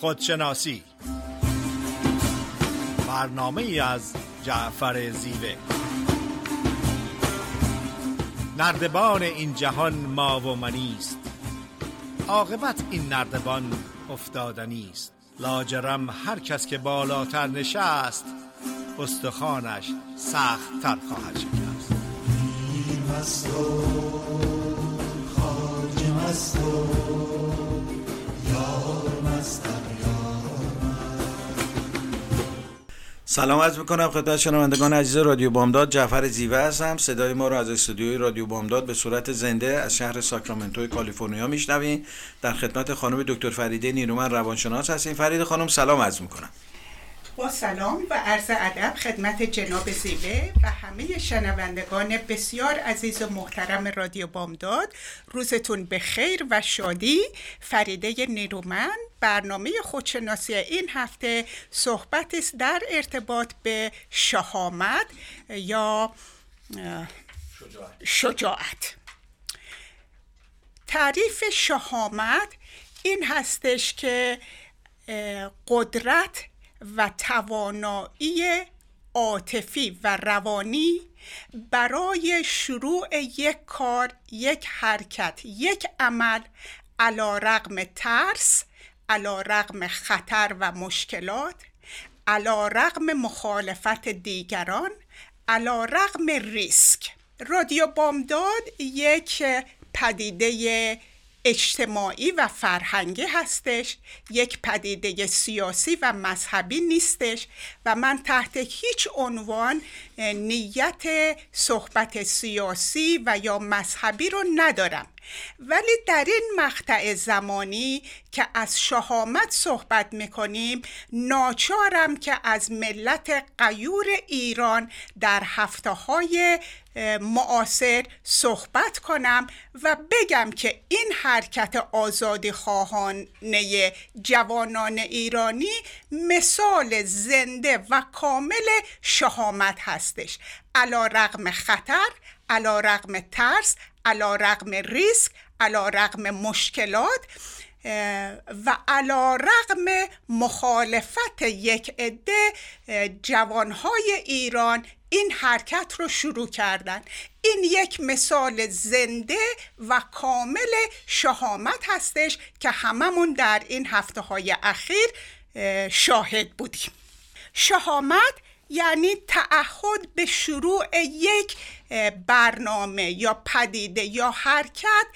خودشناسی. برنامه ای از جعفر زیوه. نردبان این جهان ما و منیست عاقبت این نردبان افتادنی است لاجرم هر کس که بالاتر نشست استخوانش سخت تر خواهد شکست. مست و خواجه مست سلام عرض می‌کنم خدمت شنوندگان عزیز رادیو بامداد. جعفر زیوه هستم. صدای ما رو از استودیوی رادیو بامداد به صورت زنده از شهر ساکرامنتو کالیفرنیا میشنوین در خدمت خانم دکتر فریده نیرومن روانشناس هستیم. فرید خانم سلام عرض می‌کنم. با سلام و عرض ادب خدمت جناب زیوه و همه شنوندگان بسیار عزیز و محترم رادیو بامداد. روزتون به خیر و شادی. فریده نیرومن برنامه خودشناسی این هفته صحبت است در ارتباط به شهامت یا شجاعت, شجاعت. تعریف شهامت این هستش که قدرت و توانایی عاطفی و روانی برای شروع یک کار یک حرکت یک عمل علا رقم ترس علا رقم خطر و مشکلات علا رقم مخالفت دیگران علا رقم ریسک. رادیو بامداد یک پدیده اجتماعی و فرهنگی هستش. یک پدیده سیاسی و مذهبی نیستش و من تحت هیچ عنوان نیت صحبت سیاسی و یا مذهبی رو ندارم. ولی در این مقطع زمانی که از شهامت صحبت می‌کنیم ناچارم که از ملت قیور ایران در هفته های معاصر صحبت کنم و بگم که این حرکت آزادی خواهانه جوانان ایرانی مثال زنده و کامل شهامت هستش. علا رغم خطر علا رغم ترس علا رغم ریسک علا رغم مشکلات و علا رغم مخالفت یک عده جوانهای ایران این حرکت رو شروع کردن. این یک مثال زنده و کامل شهامت هستش که هممون در این هفته های اخیر شاهد بودیم. شهامت یعنی تعهد به شروع یک برنامه یا پدیده یا حرکت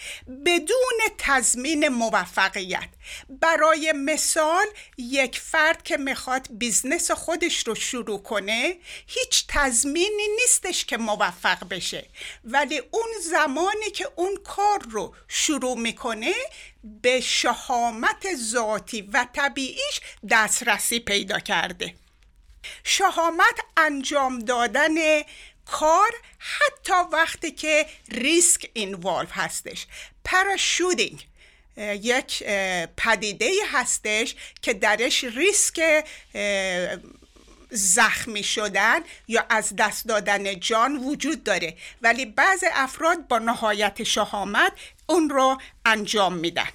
بدون تضمین موفقیت. برای مثال یک فرد که می‌خواد business خودش رو شروع کنه هیچ تضمینی نیستش که موفق بشه. ولی اون زمانی که اون کار رو شروع می‌کنه به شهامت ذاتی و طبیعیش دسترسی پیدا کرده. شهامت انجام دادن کار حتی وقتی که ریسک اینوالو هستش. پراشودینگ یک پدیده هستش که درش ریسک زخمی شدن یا از دست دادن جان وجود داره. ولی بعض افراد با نهایت شهامت اون رو انجام میدن.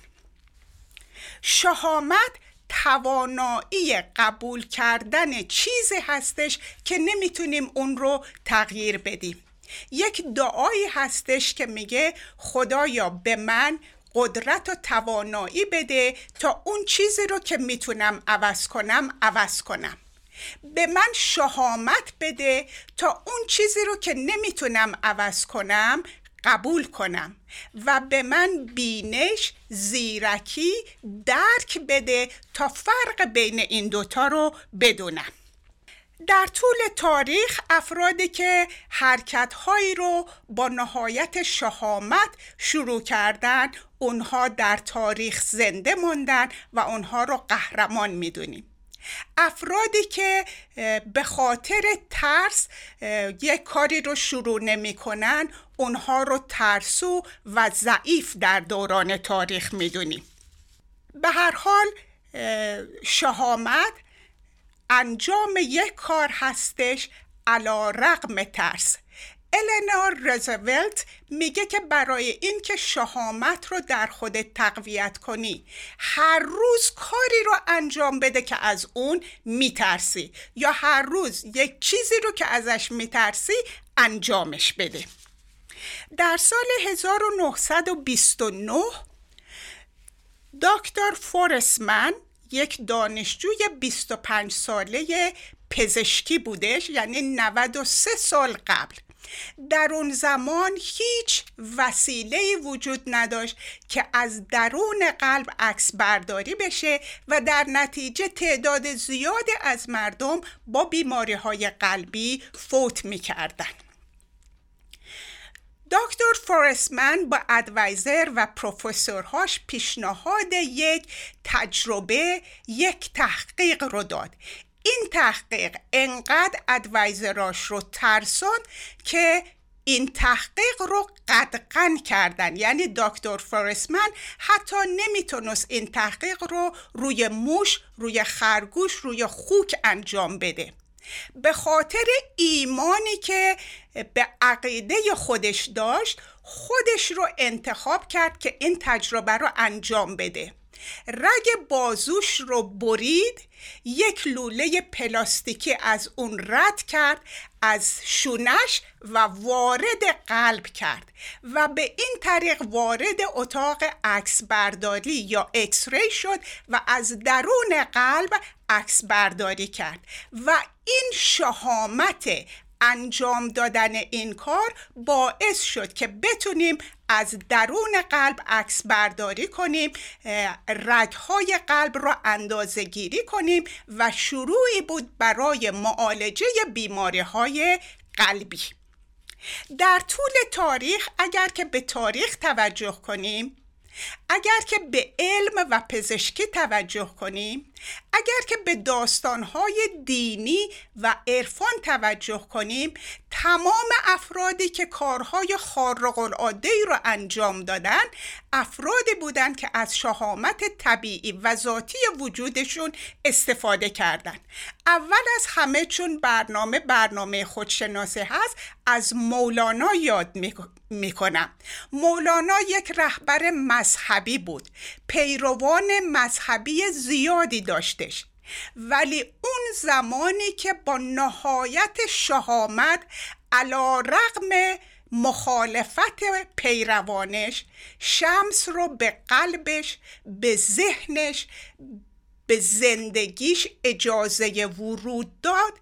شهامت توانایی قبول کردن چیزی هستش که نمی‌تونیم اون رو تغییر بدیم. یک دعایی هستش که میگه خدایا به من قدرت و توانایی بده تا اون چیزی رو که می‌تونم عوض کنم عوض کنم. به من شهامت بده تا اون چیزی رو که نمی‌تونم عوض کنم قبول کنم و به من بینش زیرکی درک بده تا فرق بین این دوتا رو بدونم. در طول تاریخ افرادی که حرکتهایی رو با نهایت شهامت شروع کردن اونها در تاریخ زنده موندن و اونها رو قهرمان می‌دونیم. افرادی که به خاطر ترس یک کاری رو شروع نمی‌کنن اونها رو ترسو و ضعیف در دوران تاریخ می‌دونیم. به هر حال شهامت انجام یک کار هستش علا رقم ترس. النار رزولت میگه که برای اینکه شهامت رو در خودت تقویت کنی هر روز کاری رو انجام بده که از اون میترسی یا هر روز یک چیزی رو که ازش میترسی انجامش بده. در سال 1929 دکتر فورسمن یک دانشجوی 25 ساله پزشکی بودش یعنی 93 سال قبل. در اون زمان هیچ وسیله وجود نداشت که از درون قلب عکس برداری بشه و در نتیجه تعداد زیاد از مردم با بیماری های قلبی فوت می‌کردن دکتر فورسمن با ادوایزر و پروفسورهاش پیشنهاد یک تجربه یک تحقیق رو داد. این تحقیق انقدر ادوایزراش رو ترسون که این تحقیق رو قدقن کردن. یعنی دکتر فورسمن حتی نمی‌تونست این تحقیق رو روی موش روی خرگوش روی خوک انجام بده. به خاطر ایمانی که به عقیده خودش داشت خودش رو انتخاب کرد که این تجربه رو انجام بده. رگ بازوش رو برید یک لوله پلاستیکی از اون رد کرد از شونش و وارد قلب کرد و به این طریق وارد اتاق عکس برداری یا اکس ری شد و از درون قلب عکس برداری کرد و این شهامت انجام دادن این کار باعث شد که بتونیم از درون قلب عکس برداری کنیم رگهای قلب را اندازه گیری کنیم و شروعی بود برای معالجه بیماری های قلبی. در طول تاریخ اگر که به تاریخ توجه کنیم اگر که به علم و پزشکی توجه کنیم اگر که به داستانهای دینی و عرفان توجه کنیم تمام افرادی که کارهای خارق العاده را انجام دادن افرادی بودند که از شهامت طبیعی و ذاتی وجودشون استفاده کردند اول از همه چون برنامه برنامه خودشناسی هست از مولانا یاد می‌کنم. مولانا یک رهبر مذهبی بود. پیروان مذهبی زیادی داشتش. ولی اون زمانی که با نهایت شهامت علا رقم مخالفت پیروانش شمس رو به قلبش به ذهنش به زندگیش اجازه ورود داد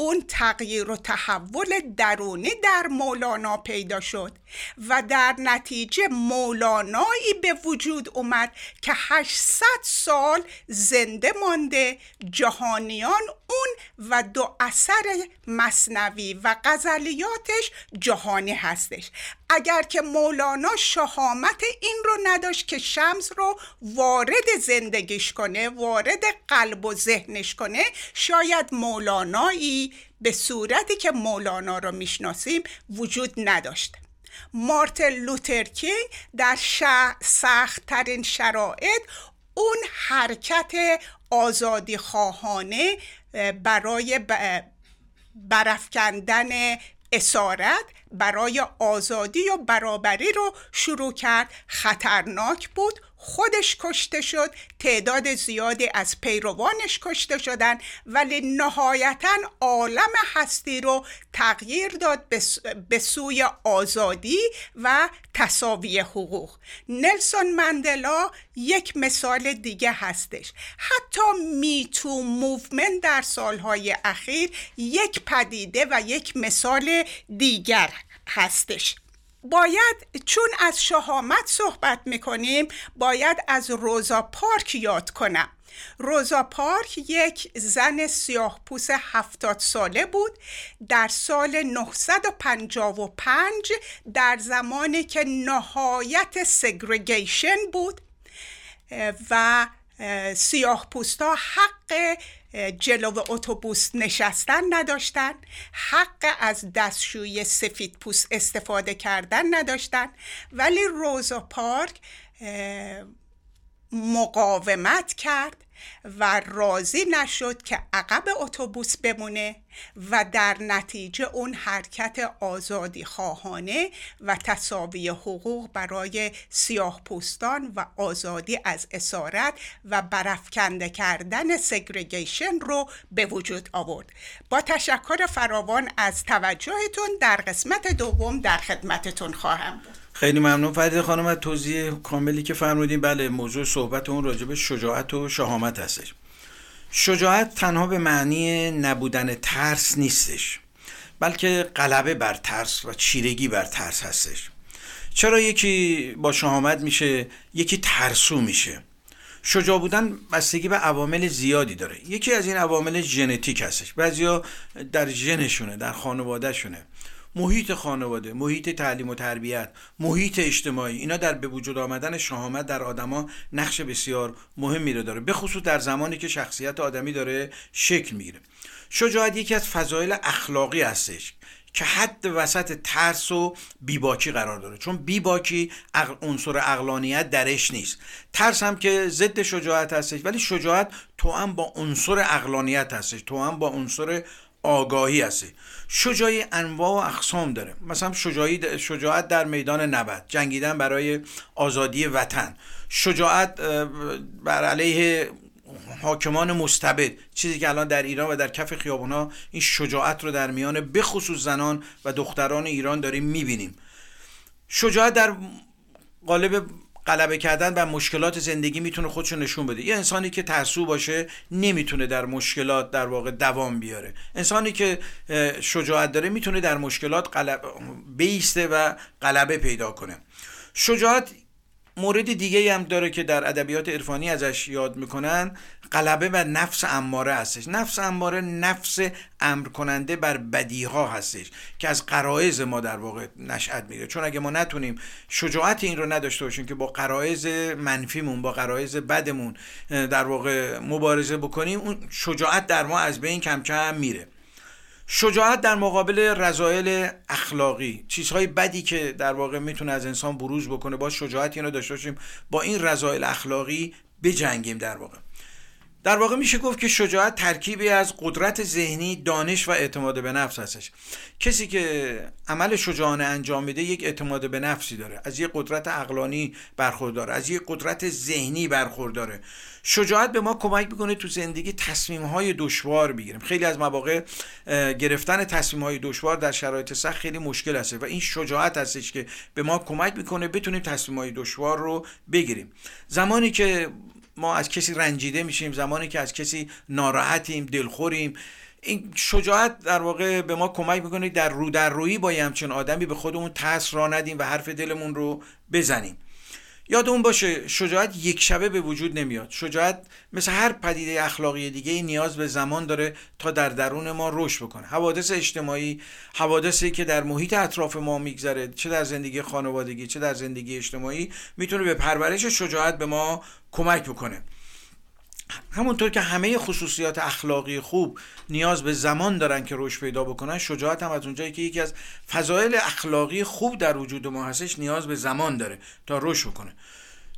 اون تغییر و تحول درونی در مولانا پیدا شد و در نتیجه مولانایی به وجود اومد که 800 سال زنده مانده جهانیان اون و دو اثر مصنوی و غزلیاتش جهانی هستش. اگر که مولانا شهامت این رو نداشت که شمس رو وارد زندگیش کنه وارد قلب و ذهنش کنه شاید مولانایی به صورتی که مولانا رو می‌شناسیم وجود نداشت. مارتن لوترکینگ در سختترین شرایط اون حرکت آزادی خواهانه برای برافکندن اسارت برای آزادی و برابری رو شروع کرد. خطرناک بود. خودش کشته شد تعداد زیادی از پیروانش کشته شدن ولی نهایتا عالم هستی رو تغییر داد به سوی آزادی و تصاوی حقوق. نلسون مندلا یک مثال دیگه هستش. حتی Me Too movement در سالهای اخیر یک پدیده و یک مثال دیگر هستش. باید چون از شهامت صحبت می‌کنیم باید از روزا پارک یاد کنم. روزا پارک یک زن سیاه پوست هفتاد ساله بود. در سال 955 در زمانی که نهایت segregation بود و سیاه پوستا حق جلو اتوبوس نشستن نداشتن حق از دستشوی سفید پوست استفاده کردن نداشتن. ولی روزا پارک مقاومت کرد. و راضی نشد که عقب اتوبوس بمونه و در نتیجه اون حرکت آزادی خواهانه و تصاوی حقوق برای سیاه پوستان و آزادی از اسارت و برافکنده کردن سگریگیشن رو به وجود آورد. با تشکر فراوان از توجهتون در قسمت دوم در خدمتتون خواهم بود. خیلی ممنون. فرید خانم از توضیح کاملی که فرمودین. بله موضوع صحبت اون راجب شجاعت و شهامت هستش. شجاعت تنها به معنی نبودن ترس نیستش بلکه غلبه بر ترس و چیرگی بر ترس هستش. چرا یکی با شهامت میشه یکی ترسو میشه؟ شجاع بودن بستگی به عوامل زیادی داره. یکی از این عوامل ژنتیک هستش. بعضیا در ژنشونه در خانوادهشونه. محیط خانواده محیط تعلیم و تربیت محیط اجتماعی اینا در به وجود آمدن شهامت در آدما نقش بسیار مهمی رو داره. به خصوص در زمانی که شخصیت آدمی داره شکل می‌گیره. شجاعت یکی از فضایل اخلاقی هستش که حد وسط ترس و بیباکی قرار داره. چون بیباکی عنصر اقلانیت درش نیست. ترس هم که ضد شجاعت هستش ولی شجاعت تو هم با عنصر اقلانیت هستش تو هم با عنصر آگاهی هستی. شجاعی انواع و اقسام داره. مثلا شجاعی شجاعت در میدان نبرد جنگیدن برای آزادی وطن. شجاعت بر علیه حاکمان مستبد. چیزی که الان در ایران و در کف خیابونا این شجاعت رو در میان بخصوص زنان و دختران ایران داریم می‌بینیم. شجاعت در قالب غلبه کردن بر مشکلات زندگی می‌تونه خودشو نشون بده. یه انسانی که ترسو باشه نمی‌تونه در مشکلات در واقع دوام بیاره. انسانی که شجاعت داره می‌تونه در مشکلات غلب... بیسته و غلبه پیدا کنه. شجاعت مورد دیگه هم داره که در ادبیات عرفانی ازش یاد می‌کنن. غلبه بر نفس اماره هستش. نفس اماره نفس امر کننده بر بدیها هستش که از قرائز ما در واقع نشأت می‌گیره چون اگه ما نتونیم شجاعت این رو نداشته باشیم که با قرائز منفیمون با قرائز بدمون در واقع مبارزه بکنیم اون شجاعت در ما از بین کم کم میره. شجاعت در مقابل رضایل اخلاقی چیزهای بدی که در واقع می‌تونه از انسان بروز بکنه با شجاعت اینو داشته باشیم با این رضایل اخلاقی بجنگیم در واقع. در واقع میشه گفت که شجاعت ترکیبی از قدرت ذهنی دانش و اعتماد به نفس هستش. کسی که عمل شجاعانه انجام میده یک اعتماد به نفسی داره از یک قدرت عقلانی برخورداره از یک قدرت ذهنی برخورداره شجاعت به ما کمک می‌کنه تو زندگی تصمیم های دشوار بگیریم. خیلی از مواقع گرفتن تصمیم های دشوار در شرایط سخت خیلی مشکل هست و این شجاعت هستش که به ما کمک می‌کنه بتونیم تصمیم های دشوار رو بگیریم. زمانی که ما از کسی رنجیده میشیم زمانی که از کسی ناراحتیم دلخوریم. این شجاعت در واقع به ما کمک می‌کنه در رو در رویی با همچین آدمی به خودمون تاثیر را ندیم و حرف دلمون رو بزنیم. یادمون باشه شجاعت یک شبه به وجود نمیاد. شجاعت مثل هر پدیده اخلاقی دیگه نیاز به زمان داره تا در درون ما رشد بکنه. حوادث اجتماعی حوادثی که در محیط اطراف ما میگذره چه در زندگی خانوادگی چه در زندگی اجتماعی می‌تونه به پرورش شجاعت به ما کمک بکنه. همونطور که همه خصوصیات اخلاقی خوب نیاز به زمان دارن که رشد پیدا بکنن شجاعت هم از اونجایی که یکی از فضایل اخلاقی خوب در وجود ما هستش نیاز به زمان داره تا رشد بکنه.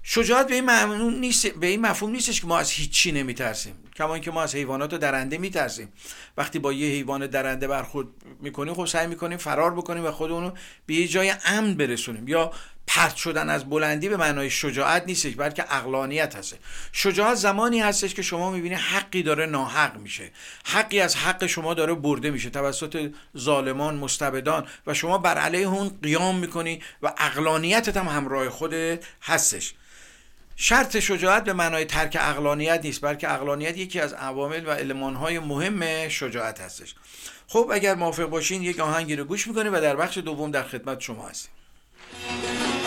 شجاعت به این مفهوم نیست به این مفهوم نیستش که ما از هیچی نمیترسیم. کما اینکه ما از حیوانات درنده میترسیم. وقتی با یه حیوان درنده برخورد می‌کنیم خب سعی می‌کنیم فرار بکنیم و خودمون رو به یه جای امن برسونیم. یا پرت شدن از بلندی به معنای شجاعت نیستش بلکه اقلانیت هست شجاعت زمانی هستش که شما می‌بینی حقی داره ناحق میشه. حقی از حق شما داره برده میشه. توسط ظالمان مستبدان و شما بر علیه اون قیام می‌کنی و اقلانیتت هم همراه خودت هستش. شرط شجاعت به معنای ترک اقلانیت نیست بلکه اقلانیت یکی از عوامل و المانهای مهم شجاعت هستش. خب اگر موافق باشین یک آهنگی رو گوش می‌کنیم و در بخش دوم در خدمت شما هستیم. Thank you.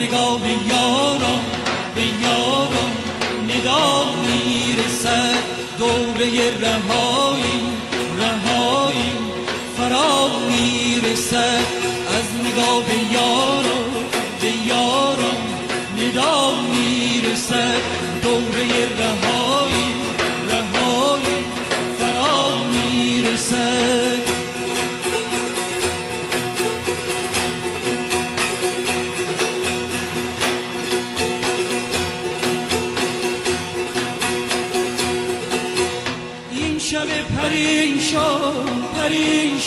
یاران به یاران ندا می‌رسد دوره رهایی رهایی فرا می‌رسد از نگاه یاران به یاران ندا می‌رسد دوره رهایی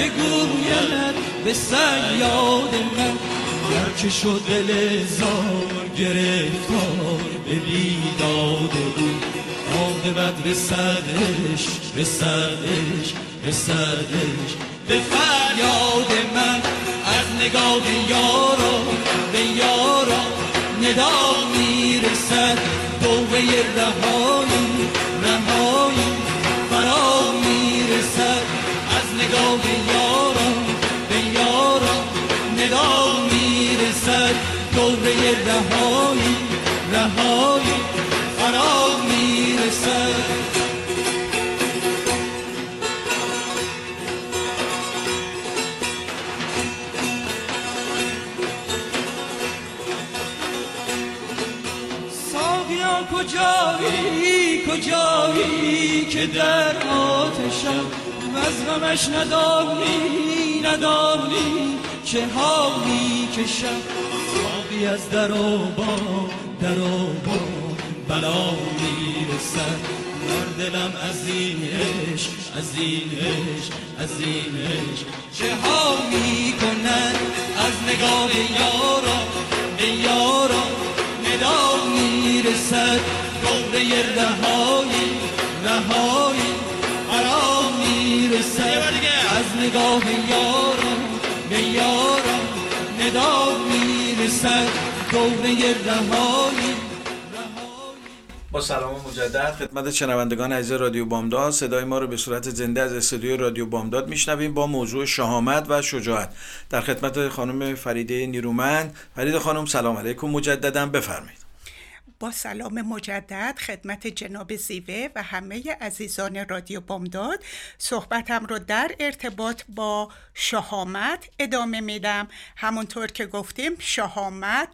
که گوید به سیاد من. هر که شد دل زار گرفتار به بیداد بود عاقبت رسدش رسدش رسدش به فریاد من از نگاه یارا به یارا ندا می‌رسد. دوره رهایی رهایی رهایی فرا می‌رسد. ساقیا کجایی کجایی که در آتشم؟ از غمش ندانی ندانی چه حالی کشم؟ از در و با در و با. بلا می‌رسد. در دلم از این عشق از این عشق از این عشق. چه ها می‌کنن از نگاه یارا؟ به یارا ندا می‌رسد. دوره رهایی رهایی فرا می‌رسد. از نگاه یارم به یارم ندا می‌رسد دوره رهایی. با سلام مجدد خدمت شنوندگان عزیز رادیو بامداد. صدای ما رو به صورت زنده از استودیوی رادیو بامداد میشنویم با موضوع شهامت و شجاعت. در خدمت خانم فریده نیرومند. فرید خانم سلام علیکم. مجددا بفرمایید. با سلام مجدد خدمت جناب زیوه و همه عزیزان رادیو بامداد. صحبتم رو در ارتباط با شهامت ادامه میدم. همونطور که گفتیم شهامت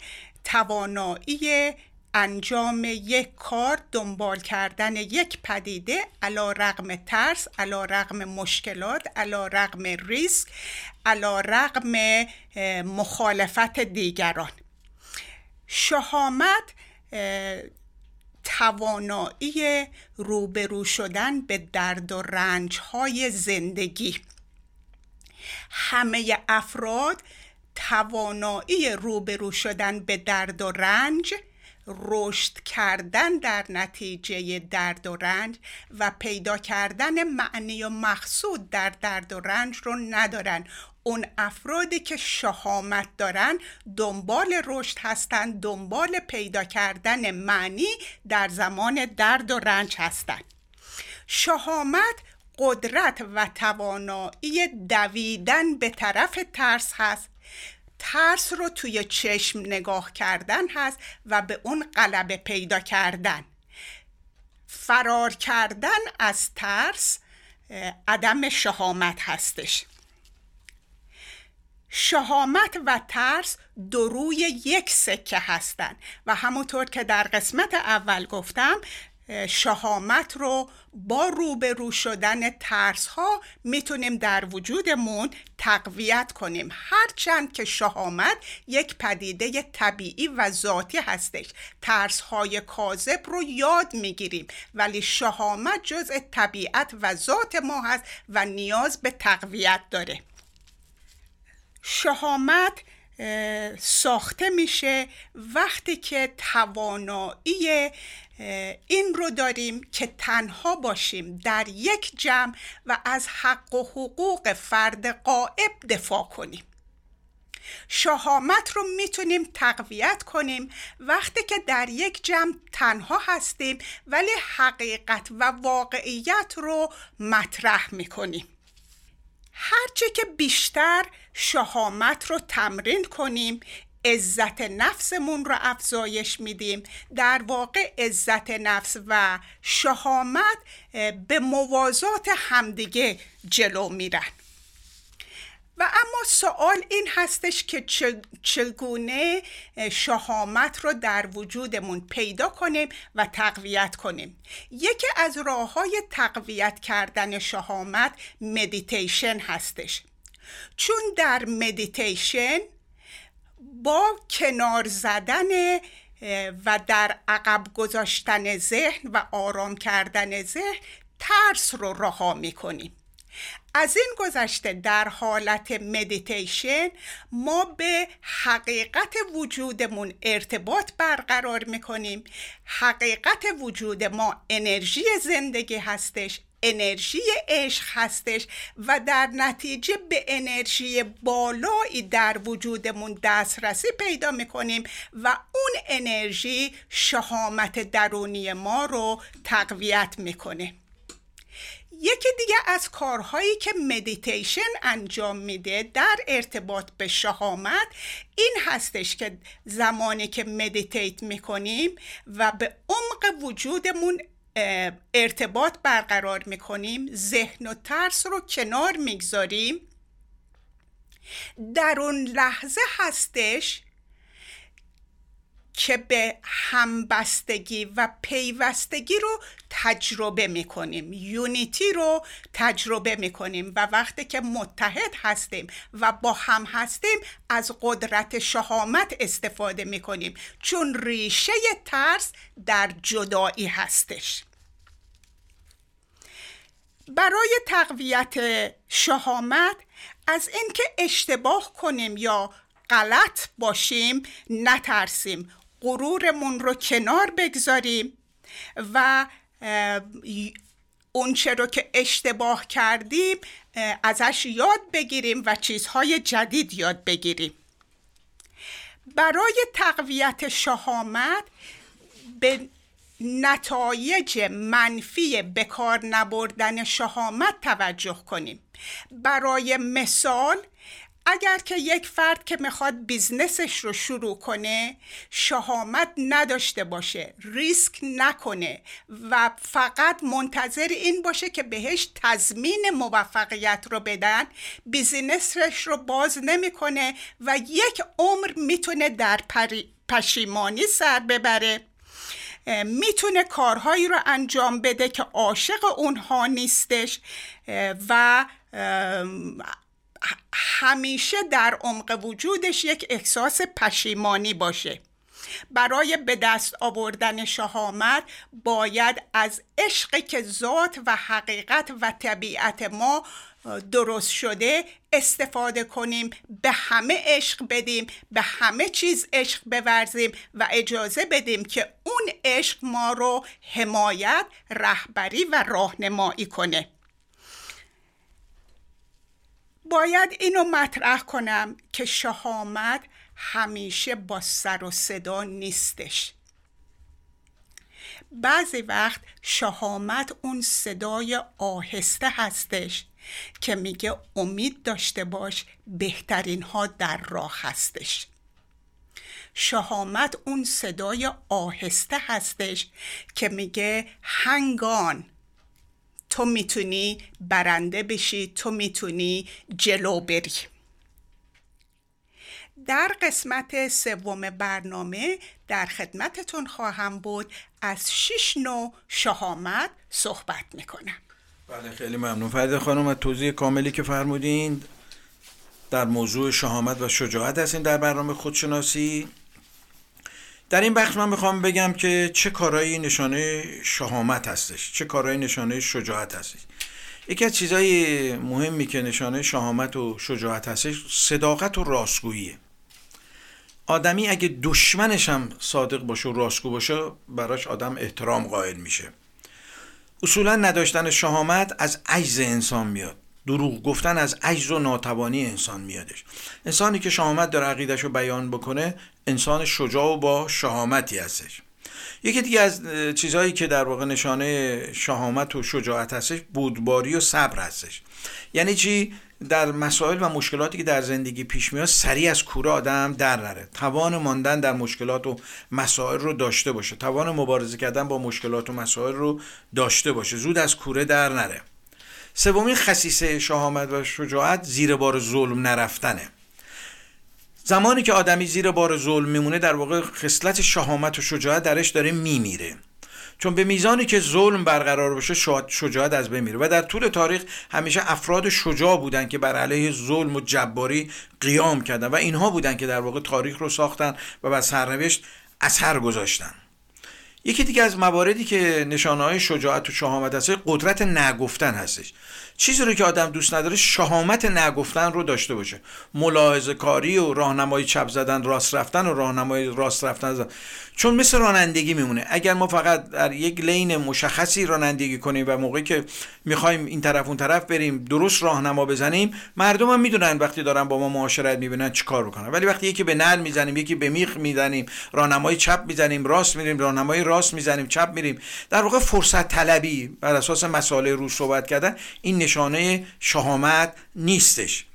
توانایی انجام یک کار دنبال کردن یک پدیده علا رقم ترس علا رقم مشکلات علا رقم ریسک علا رقم مخالفت دیگران. شهامت توانایی روبرو شدن به درد و رنج های زندگی. همه افراد توانایی روبرو شدن به درد و رنج رشد کردن در نتیجه درد و رنج و پیدا کردن معنی و مقصود در درد و رنج رو ندارن. اون افرادی که شهامت دارن دنبال رشد هستند دنبال پیدا کردن معنی در زمان درد و رنج هستند شهامت قدرت و توانایی دویدن به طرف ترس هست. ترس رو توی چشم نگاه کردن هست و به اون غلبه پیدا کردن. فرار کردن از ترس عدم شهامت هستش. شهامت و ترس دو روی یک سکه هستند. و همونطور که در قسمت اول گفتم شهامت رو با روبرو شدن ترس ها می‌تونیم در وجودمون تقویت کنیم. هرچند که شهامت یک پدیده طبیعی و ذاتی هستش. ترس های کاذب رو یاد می‌گیریم. ولی شهامت جزء طبیعت و ذات ما هست و نیاز به تقویت داره. شهامت ساخته میشه. وقتی که توانایی این رو داریم که تنها باشیم در یک جمع و از حق و حقوق فرد قائب دفاع کنیم. شهامت رو می‌تونیم تقویت کنیم وقتی که در یک جمع تنها هستیم ولی حقیقت و واقعیت رو مطرح می‌کنیم. هرچه که بیشتر شهامت رو تمرین کنیم عزت نفسمون رو افزایش میدیم. در واقع عزت نفس و شهامت به موازات همدیگه جلو میرن. و اما سوال این هستش که چگونه شهامت رو در وجودمون پیدا کنیم و تقویت کنیم. یکی از راه های تقویت کردن شهامت مدیتیشن هستش. چون در مدیتیشن با کنار زدن و در عقب گذاشتن ذهن و آرام کردن ذهن ترس رو رها می‌کنیم. از این گذشته در حالت مدیتیشن ما به حقیقت وجودمون ارتباط برقرار می‌کنیم. حقیقت وجود ما انرژی زندگی هستش انرژی عشق هستش و در نتیجه به انرژی بالایی در وجودمون دسترسی پیدا می‌کنیم و اون انرژی شهامت درونی ما رو تقویت می‌کنه. یکی دیگه از کارهایی که مدیتیشن انجام میده در ارتباط به شهامت این هستش که زمانی که meditate می‌کنیم و به عمق وجودمون ارتباط برقرار می‌کنیم ذهن و ترس رو کنار می‌گذاریم. در اون لحظه هستش که به همبستگی و پیوستگی رو تجربه می‌کنیم. یونیتی رو تجربه می‌کنیم و وقتی که متحد هستیم و با هم هستیم از قدرت شهامت استفاده می‌کنیم. چون ریشه ترس در جدایی هستش. برای تقویت شهامت از اینکه اشتباه کنیم یا غلط باشیم نترسیم. غرورمون رو کنار بگذاریم و اونچه رو که اشتباه کردیم ازش یاد بگیریم و چیزهای جدید یاد بگیریم. برای تقویت شهامت به نتایج منفی به کار نبردن شهامت توجه کنیم. برای مثال اگر که یک فرد که می‌خواد business ش رو شروع کنه شهامت نداشته باشه ریسک نکنه و فقط منتظر این باشه که بهش تضمین موفقیت رو بدن business ش رو باز نمی‌کنه و یک عمر می‌تونه در پشیمانی سر ببره. می‌تونه کارهایی رو انجام بده که عاشق اونها نیستش و همیشه در عمق وجودش یک احساس پشیمانی باشه. برای به دست آوردن شهامت باید از عشقی که ذات و حقیقت و طبیعت ما درست شده استفاده کنیم به همه عشق بدیم به همه چیز عشق بورزیم و اجازه بدیم که اون عشق ما رو حمایت رهبری و راهنمایی کنه. باید اینو مطرح کنم که شهامت همیشه با سر و صدا نیستش. بعضی وقت شهامت اون صدای آهسته هستش که میگه امید داشته باش بهترین ها در راه هستش. شهامت اون صدای آهسته هستش که میگه هنگان تو می‌تونی برنده بشی تو می‌تونی جلو بری. در قسمت سوم برنامه در خدمتتون خواهم بود. از شش نوع شهامت صحبت می‌کنم. بله خیلی ممنون. فرید خانم از توضیح کاملی که فرمودین در موضوع شهامت و شجاعت هستیم در برنامه خودشناسی. در این بخش من می‌خوام بگم که چه کارهایی نشانه شهامت هستش چه کارهایی نشانه شجاعت هستش. یکی از چیزهای مهمی که نشانه شهامت و شجاعت هستش صداقت و راستگوییه. آدمی اگه دشمنش هم صادق باشه و راستگو باشه براش آدم احترام قائل میشه. اصولا نداشتن شهامت از عجز انسان میاد. دروغ گفتن از عجز و ناتوانی انسان میادش. انسانی که شهامت داره عقیدش رو بیان بکنه انسان شجاع و با شهامتی هستش. یکی دیگه از چیزهایی که در واقع نشانه شهامت و شجاعت هستش بودباری و صبر هستش. یعنی چی؟ در مسائل و مشکلاتی که در زندگی پیش میاد سریع از کوره آدم در نره. توان ماندن در مشکلات و مسائل رو داشته باشه. توان مبارزه کردن با مشکلات و مسائل رو داشته باشه. زود از کوره در نره. سومین خصیصه شهامت و شجاعت زیر بار ظلم نرفتنه. زمانی که آدمی زیر بار ظلم میمونه در واقع خصلت شهامت و شجاعت درش داره میمیره. چون به میزانی که ظلم برقرار باشه شجاعت از بین میره. و در طول تاریخ همیشه افراد شجاع بودن که بر علیه ظلم و جباری قیام کردن و اینها بودن که در واقع تاریخ رو ساختن و بر سرنوشت اثر گذاشتن. یکی دیگه از مواردی که نشانه های شجاعت و شهامت هست قدرت نگفتن هستش چیزی رو که آدم دوست نداره شهامت نگفتن رو داشته باشه ملاحظه کاری و راهنمایی چپ زدن راست رفتن و راهنمایی راست رفتن زدن. چون مثل رانندگی میمونه. اگر ما فقط در یک لین مشخصی رانندگی کنیم و موقعی که می‌خوایم این طرف اون طرف بریم درست راهنما بزنیم مردم هم می‌دونن وقتی دارن با ما معاشرت می‌بینن چیکار بکنن. ولی وقتی یکی به نل می‌زنیم یکی به میخ می‌زنیم راهنمایی چپ می‌زنیم راست میریم راهنمایی راست می‌زنیم چپ میریم. در واقع فرصت طلبی بر اساس مسائل رو صحبت کردن این نشانه شهامت نیستش.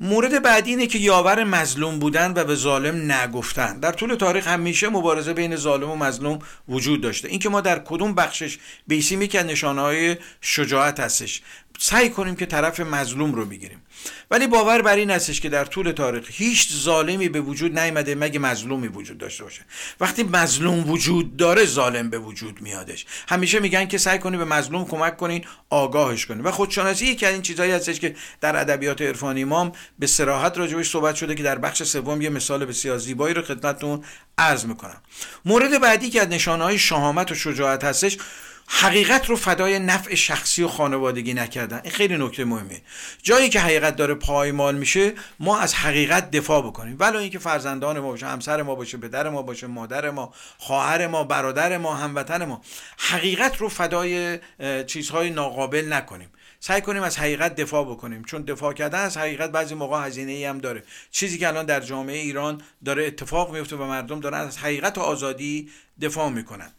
مورد بعدی اینه که یاور مظلوم بودن و به ظالم نگفتن. در طول تاریخ همیشه مبارزه بین ظالم و مظلوم وجود داشته. اینکه ما در کدوم بخشش بیسیم یکی از نشانه های شجاعت هستش. سعی کنیم که طرف مظلوم رو بگیریم. ولی باور بر این هستش که در طول تاریخ هیچ ظالمی به وجود نیامده مگه مظلومی وجود داشته باشه. وقتی مظلوم وجود داره ظالم به وجود میادش. همیشه میگن که سعی کنی به مظلوم کمک کنین آگاهش کنین و خودشناسی یکی از این چیزهایی هستش که در ادبیات عرفانی امام به صراحت راجبش صحبت شده که در بخش سوم یه مثال بسیار زیبایی رو خدمتتون عرض می‌کنم. مورد بعدی که از نشانه های شهامت و شجاعت هستش حقیقت رو فدای نفع شخصی و خانوادگی نکردن. این خیلی نکته مهمه جایی که حقیقت داره پایمال میشه ما از حقیقت دفاع بکنیم. ولو اینکه فرزندان ما باشه همسر ما باشه پدر ما باشه مادر ما خواهر ما برادر ما هموطن ما. حقیقت رو فدای چیزهای ناقابل نکنیم. سعی کنیم از حقیقت دفاع بکنیم. چون دفاع کردن از حقیقت بعضی موقع هزینه ای هم داره. چیزی که الان در جامعه ایران داره اتفاق میفته و مردم دارن از حقیقت و آزادی دفاع می‌کنن.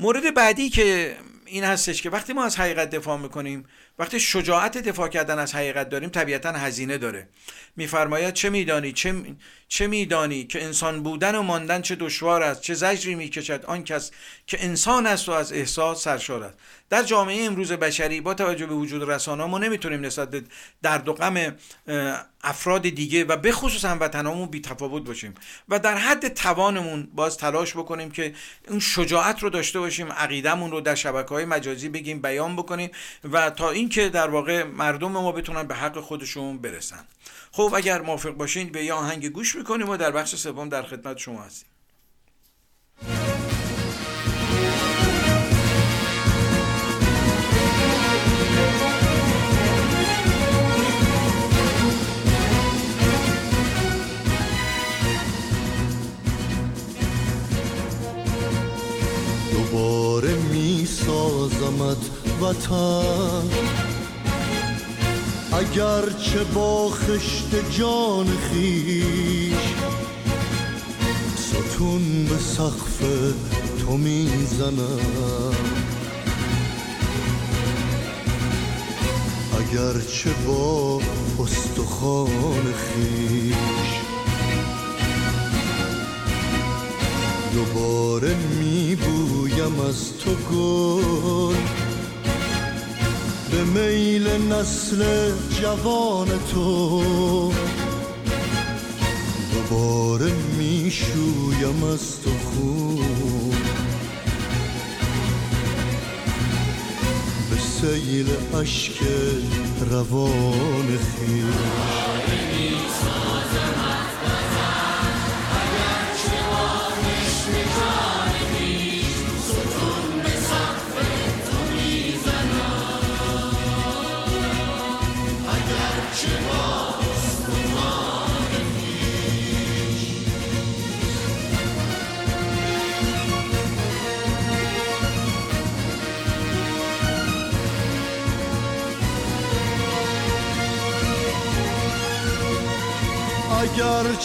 مورد بعدی که این هستش که وقتی ما از حقیقت دفاع می‌کنیم وقتی شجاعت دفاع کردن از حقیقت داریم طبیعتا هزینه داره. میفرماید چه میدانی؟ چه, چه میدانی که انسان بودن و ماندن چه دشوار است چه زجری می‌کشد؟ آن کس که انسان است و از احساس سرشار است. در جامعه امروز بشری با توجه به وجود رسانه ما نمی‌تونیم نسبت درد و غم افراد دیگه و به خصوص هموطنامون بی تفاوت باشیم و در حد توانمون باز تلاش بکنیم که اون شجاعت رو داشته باشیم عقیدمون رو در شبکه های مجازی بگیم بیان بکنیم و تا اینکه در واقع مردم ما بتونن به حق خودشون برسن. خب اگر موافق باشین به یه آهنگ گوش می‌کنیم و در بخش سوم در خدمت شما هستیم. سازمت وطن. اگرچه با خشت جان خیش ستون به سقف تو می‌زنم. اگرچه با استخوان خیش دوباره میبویم از تو گل. به میل نسل جوان تو. دوباره می‌شویم از تو خون. به سیل عشق روان خیش.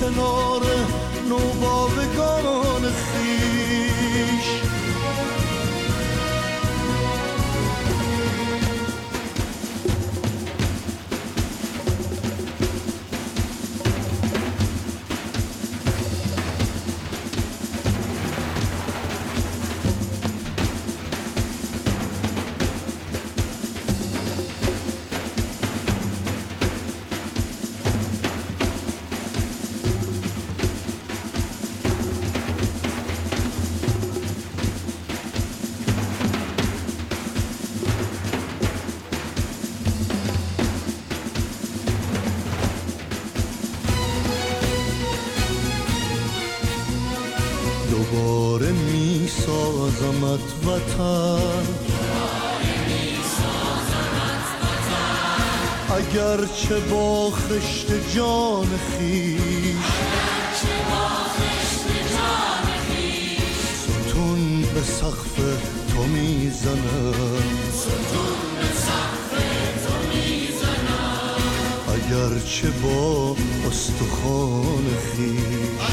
کنار نوباوگان خیش اگرچه با خشت جان خیش. ستون به سقف تو می‌زنم. اگرچه با استخوان خیش.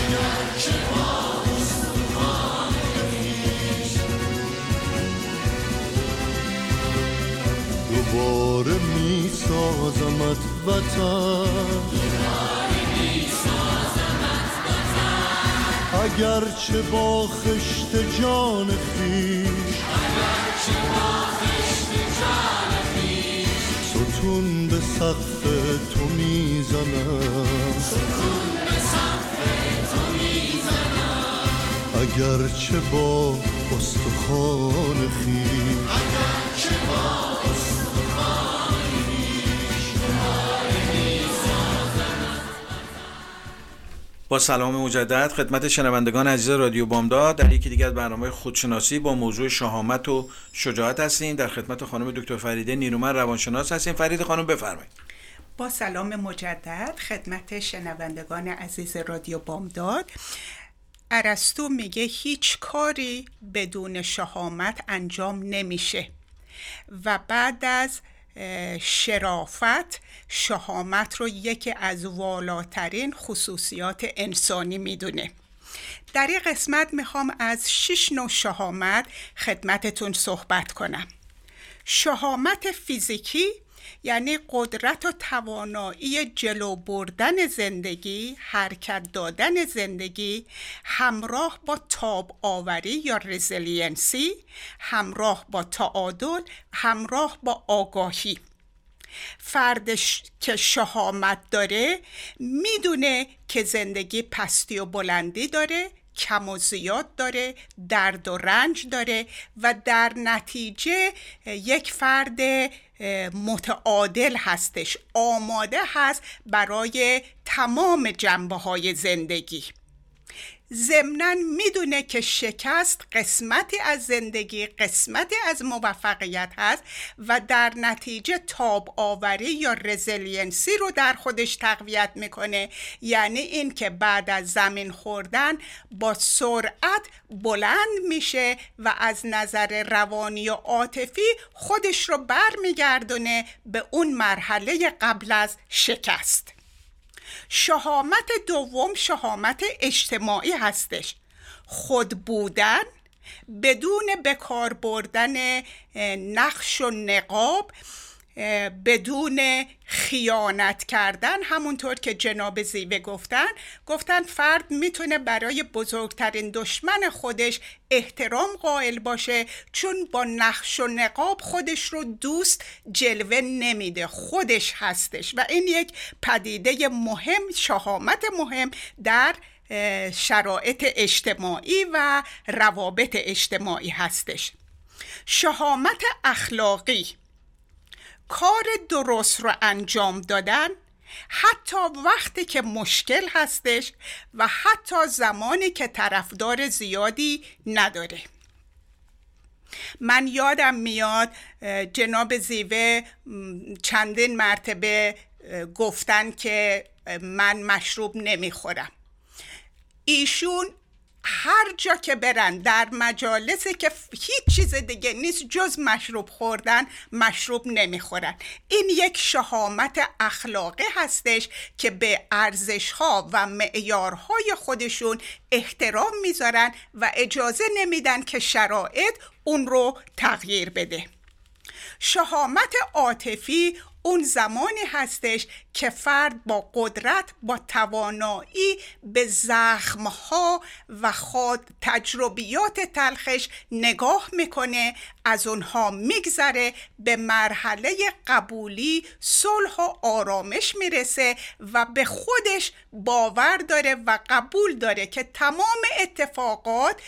دوباره می سازمت وطن. اگرچه با خشت جان خیش ستون به سقف تو می‌زنم. اگرچه با استخوان خیش با سلام مجدد خدمت شنوندگان عزیز رادیو بامداد. در یکی دیگر برنامه خودشناسی با موضوع شهامت و شجاعت هستیم. در خدمت خانم دکتر فریده نیرومن روانشناس هستیم. فرید خانم بفرمایید. با سلام مجدد خدمت شنوندگان عزیز رادیو بامداد. ارسطو میگه هیچ کاری بدون شهامت انجام نمیشه و بعد از شرافت شهامت رو یکی از والاترین خصوصیات انسانی می‌دونه. در این قسمت می‌خوام از شش نوع شهامت خدمتتون صحبت کنم. شهامت فیزیکی یعنی قدرت و توانایی جلو بردن زندگی حرکت دادن زندگی همراه با تاب آوری یا resiliency همراه با تعادل همراه با آگاهی. فرد که شهامت داره می‌دونه که زندگی پستی و بلندی داره کم و زیاد داره درد و رنج داره و در نتیجه یک فرد متعادل هستش آماده هست برای تمام جنبه های زندگی. ضمنا می‌دونه که شکست قسمتی از زندگی قسمتی از موفقیت هست و در نتیجه تاب آوری یا resiliency رو در خودش تقویت می‌کنه. یعنی این که بعد از زمین خوردن با سرعت بلند میشه و از نظر روانی و عاطفی خودش رو برمیگردونه به اون مرحله قبل از شکست. شهامت دوم شهامت اجتماعی هستش. خود بودن بدون بکار بردن نقش و نقاب بدون خیانت کردن همونطور که جناب زیوه گفتن. گفتن فرد می‌تونه برای بزرگترین دشمن خودش احترام قائل باشه چون با نقش و نقاب خودش رو دوست جلوه نمیده خودش هستش. و این یک پدیده مهم شهامت مهم در شرایط اجتماعی و روابط اجتماعی هستش. شهامت اخلاقی کار درست رو انجام دادن حتی وقتی که مشکل هستش و حتی زمانی که طرفدار زیادی نداره. من یادم میاد جناب زیوه چندین مرتبه گفتن که من مشروب نمی‌خورم. ایشون هر جا که برن در مجالسی که هیچ چیز دیگه نیست جز مشروب خوردن مشروب نمی‌خورن. این یک شهامت اخلاقی هستش که به ارزش ها و معیارهای خودشون احترام می‌ذارن و اجازه نمیدن که شرایط اون رو تغییر بده. شهامت عاطفی اون زمانی هستش که فرد با قدرت با توانایی به زخمها و خود تجربیات تلخش نگاه می‌کنه از اونها میگذره به مرحله قبولی صلح و آرامش می‌رسه و به خودش باور داره و قبول داره که تمام اتفاقات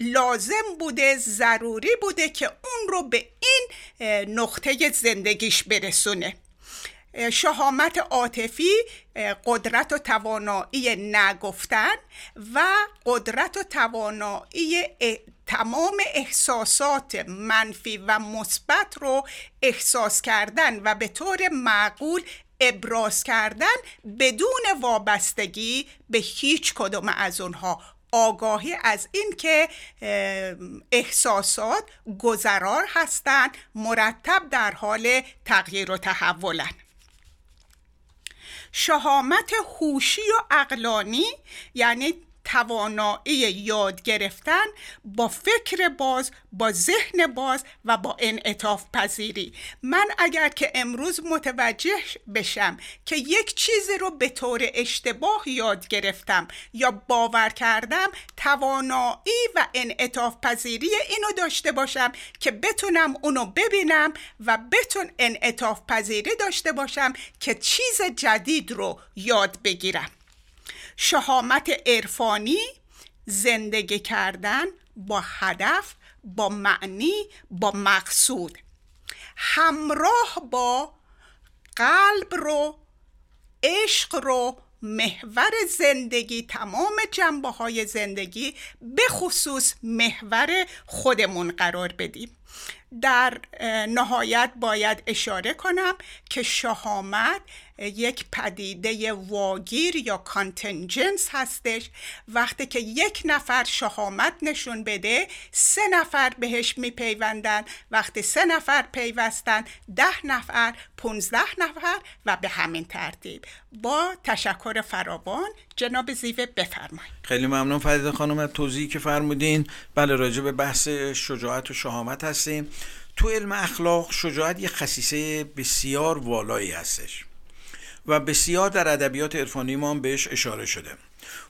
لازم بوده ضروری بوده که اون رو به این نقطه زندگیش برسونه. شهامت عاطفی قدرت و توانایی نگفتن و قدرت و توانایی تمام احساسات منفی و مثبت رو احساس کردن و به طور معقول ابراز کردن بدون وابستگی به هیچ کدوم از اونها. آگاهی از این که احساسات گذرار هستند مرتب در حال تغییر و تحولن شهامت هوشی و اقلانی یعنی توانایی یاد گرفتن با فکر باز با ذهن باز و با انعطاف پذیری. من اگر که امروز متوجه بشم که یک چیزی رو به طور اشتباه یاد گرفتم یا باور کردم توانایی و انعطاف پذیری اینو داشته باشم که بتونم اونو ببینم و بتون انعطاف پذیری داشته باشم که چیز جدید رو یاد بگیرم. شهامت عرفانی زندگی کردن با هدف با معنی با مقصود. همراه با قلب رو عشق رو محور زندگی تمام جنبه های زندگی به خصوص محور خودمون قرار بدیم. در نهایت باید اشاره کنم که شهامت یک پدیده واگیر یا کانتنجنس هستش. وقتی که یک نفر شهامت نشون بده سه نفر بهش میپیوندن. وقتی سه نفر پیوستن ده نفر پونزده نفر و به همین ترتیب. با تشکر فراوان جناب زیوه بفرمایید. خیلی ممنون فریده خانم. توضیحی که فرمودین. بله راجع به بحث شجاعت و شهامت هستیم. تو علم اخلاق شجاعت یه خصیصه بسیار والایی هستش. و بسیار در ادبیات عرفانی ما هم بهش اشاره شده.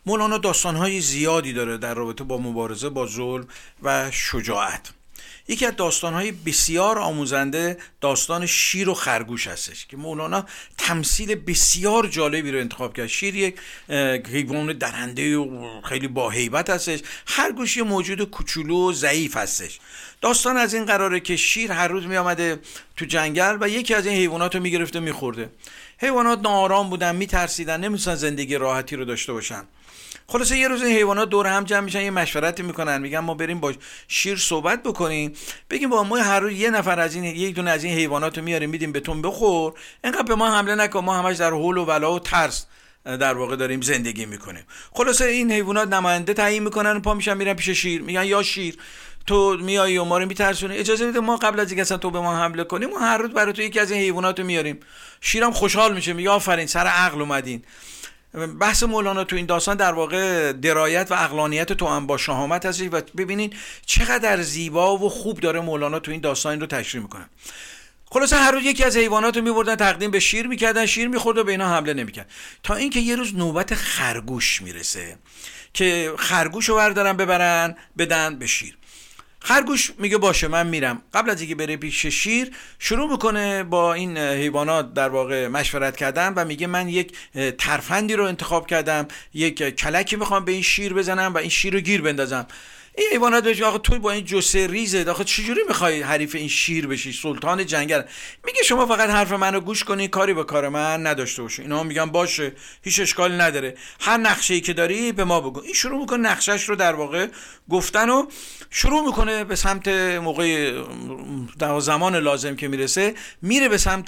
مولانا داستانهای زیادی داره در رابطه با مبارزه با ظلم و شجاعت. یکی از داستانهای بسیار آموزنده داستان شیر و خرگوش هستش که مولانا تمثیل بسیار جالبی رو انتخاب کرد. شیر یک حیوان درنده و خیلی با هیبت هستش. خرگوش یه موجود کوچولو و ضعیف هستش. داستان از این قراره که شیر هر روز می آمده تو جنگل و یکی از این حیوانات رو می‌گرفته میخورده. حیوانات ناآرام بودن میترسیدن نمی‌تونن زندگی راحتی رو داشته باشن. خلاصه یه روز این حیوانات دور هم جمع میشن یه مشورتی می‌کنن میگن ما بریم با شیر صحبت بکنیم. بگیم با ما هر روز یه نفر از این یک دونه از این حیوانات رو میاریم میدیم بهتون بخور. اینقدر به ما حمله نکن ما همش در حول و ولا و ترس در واقع داریم زندگی می‌کنیم. خلاصه این حیوانات نماینده تعیین می‌کنن پا میشن میرن پیش شیر میگن یا شیر تو میای و ما رو میترسونی. اجازه بده ما قبل از اینکه اصلا تو به ما حمله کنیم ما هر روز برای تو یکی از این حیوانات رو میاریم. شیرم خوشحال میشه میگه آفرین سر عقل اومدین. بحث مولانا تو این داستان در واقع درایت و اقلانیت تو هم با شهامت هستش و ببینین چقدر زیبا و خوب داره مولانا تو این داستان رو تشریح می‌کنه. خلاصه هر روز یکی از حیوانات رو میبردن تقدیم به شیر می‌کردن شیر می‌خورد و به اینا حمله نمی‌کرد. تا اینکه یه روز نوبت خرگوش می‌رسه که خرگوش رو بردارن ببرن بدن به شیر. خرگوش میگه باشه من میرم. قبل از اینکه بره پیش شیر شروع می‌کنه با این حیوانات در واقع مشورت کردن و میگه من یک ترفندی رو انتخاب کردم یک کلکی می‌خوام به این شیر بزنم و این شیر رو گیر بندازم. این حیوانات بهش آقا تو با این جسه ریزه آخه چجوری می‌خوای حریف این شیر بشی؟ سلطان جنگل. میگه شما فقط حرف منو گوش کنی کاری به کار من نداشته باشی. اینا میگن باشه هیچ اشکالی نداره. هر نقشه ای که داری به ما بگو. این شروع می‌کنه نقشش رو در واقع گفتن و شروع می‌کنه به سمت موقع در زمان لازم که می‌رسه میره به سمت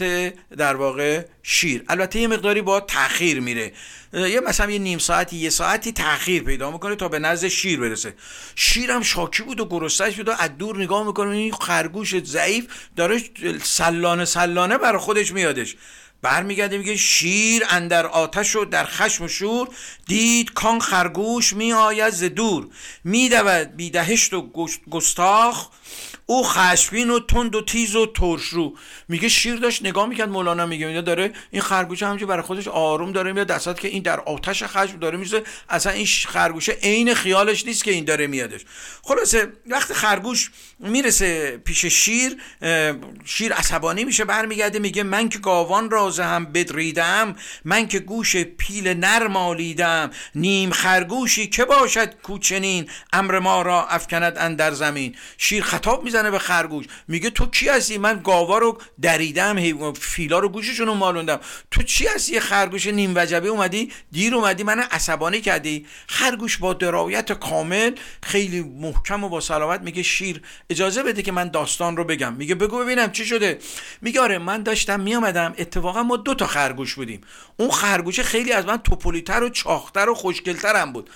در واقع شیر. البته یه مقداری با تاخیر میره. یه مثلا یه نیم ساعتی یه ساعتی تاخیر پیدا می‌کنه تا به نزد شیر برسه. شیرم شاکی بود و گرسنش بود و از دور نگاه می‌کنه این خرگوش ضعیف داره سلانه سلانه برای خودش میادش. برمیگرده میگه شیر اندر آتش و در خشم و شور دید کان خرگوش می آید ز دور. میدود بیدهشت و گستاخ او خشمگین و تند و تیز و ترشرو. میگه شیر داشت نگاه می‌کرد مولانا میگه میگه داره این خرگوش همینجور برای خودش آروم داره میاد دستات که این در آتش خشم داره میشه اصلا این خرگوشه عین خیالش نیست که این داره میادش. خلاصه وقت خرگوش می‌رسه پیش شیر شیر عصبانی میشه برمیگرده میگه من که گاوان رازه هم بدریدم من که گوش پیل نر مالیدم نیم خرگوشی که باشد کوچنین امر ما را افکند اندر زمین. شیر خطاب می‌زنه به خرگوش. میگه تو کی هستی؟ من گاوا رو دریدم فیلا رو گوششون رو مالوندم. تو چی هستی؟ خرگوش نیم وجبه اومدی دیر اومدی من عصبانی کردی. خرگوش با درایت کامل خیلی محکم و با سلامت میگه شیر اجازه بده که من داستان رو بگم. میگه بگو ببینم چی شده. میگه آره من داشتم میامدم اتفاقا ما دو تا خرگوش بودیم. اون خرگوشه خیلی از من توپولیتر و چاختر و خوشگلترم بود.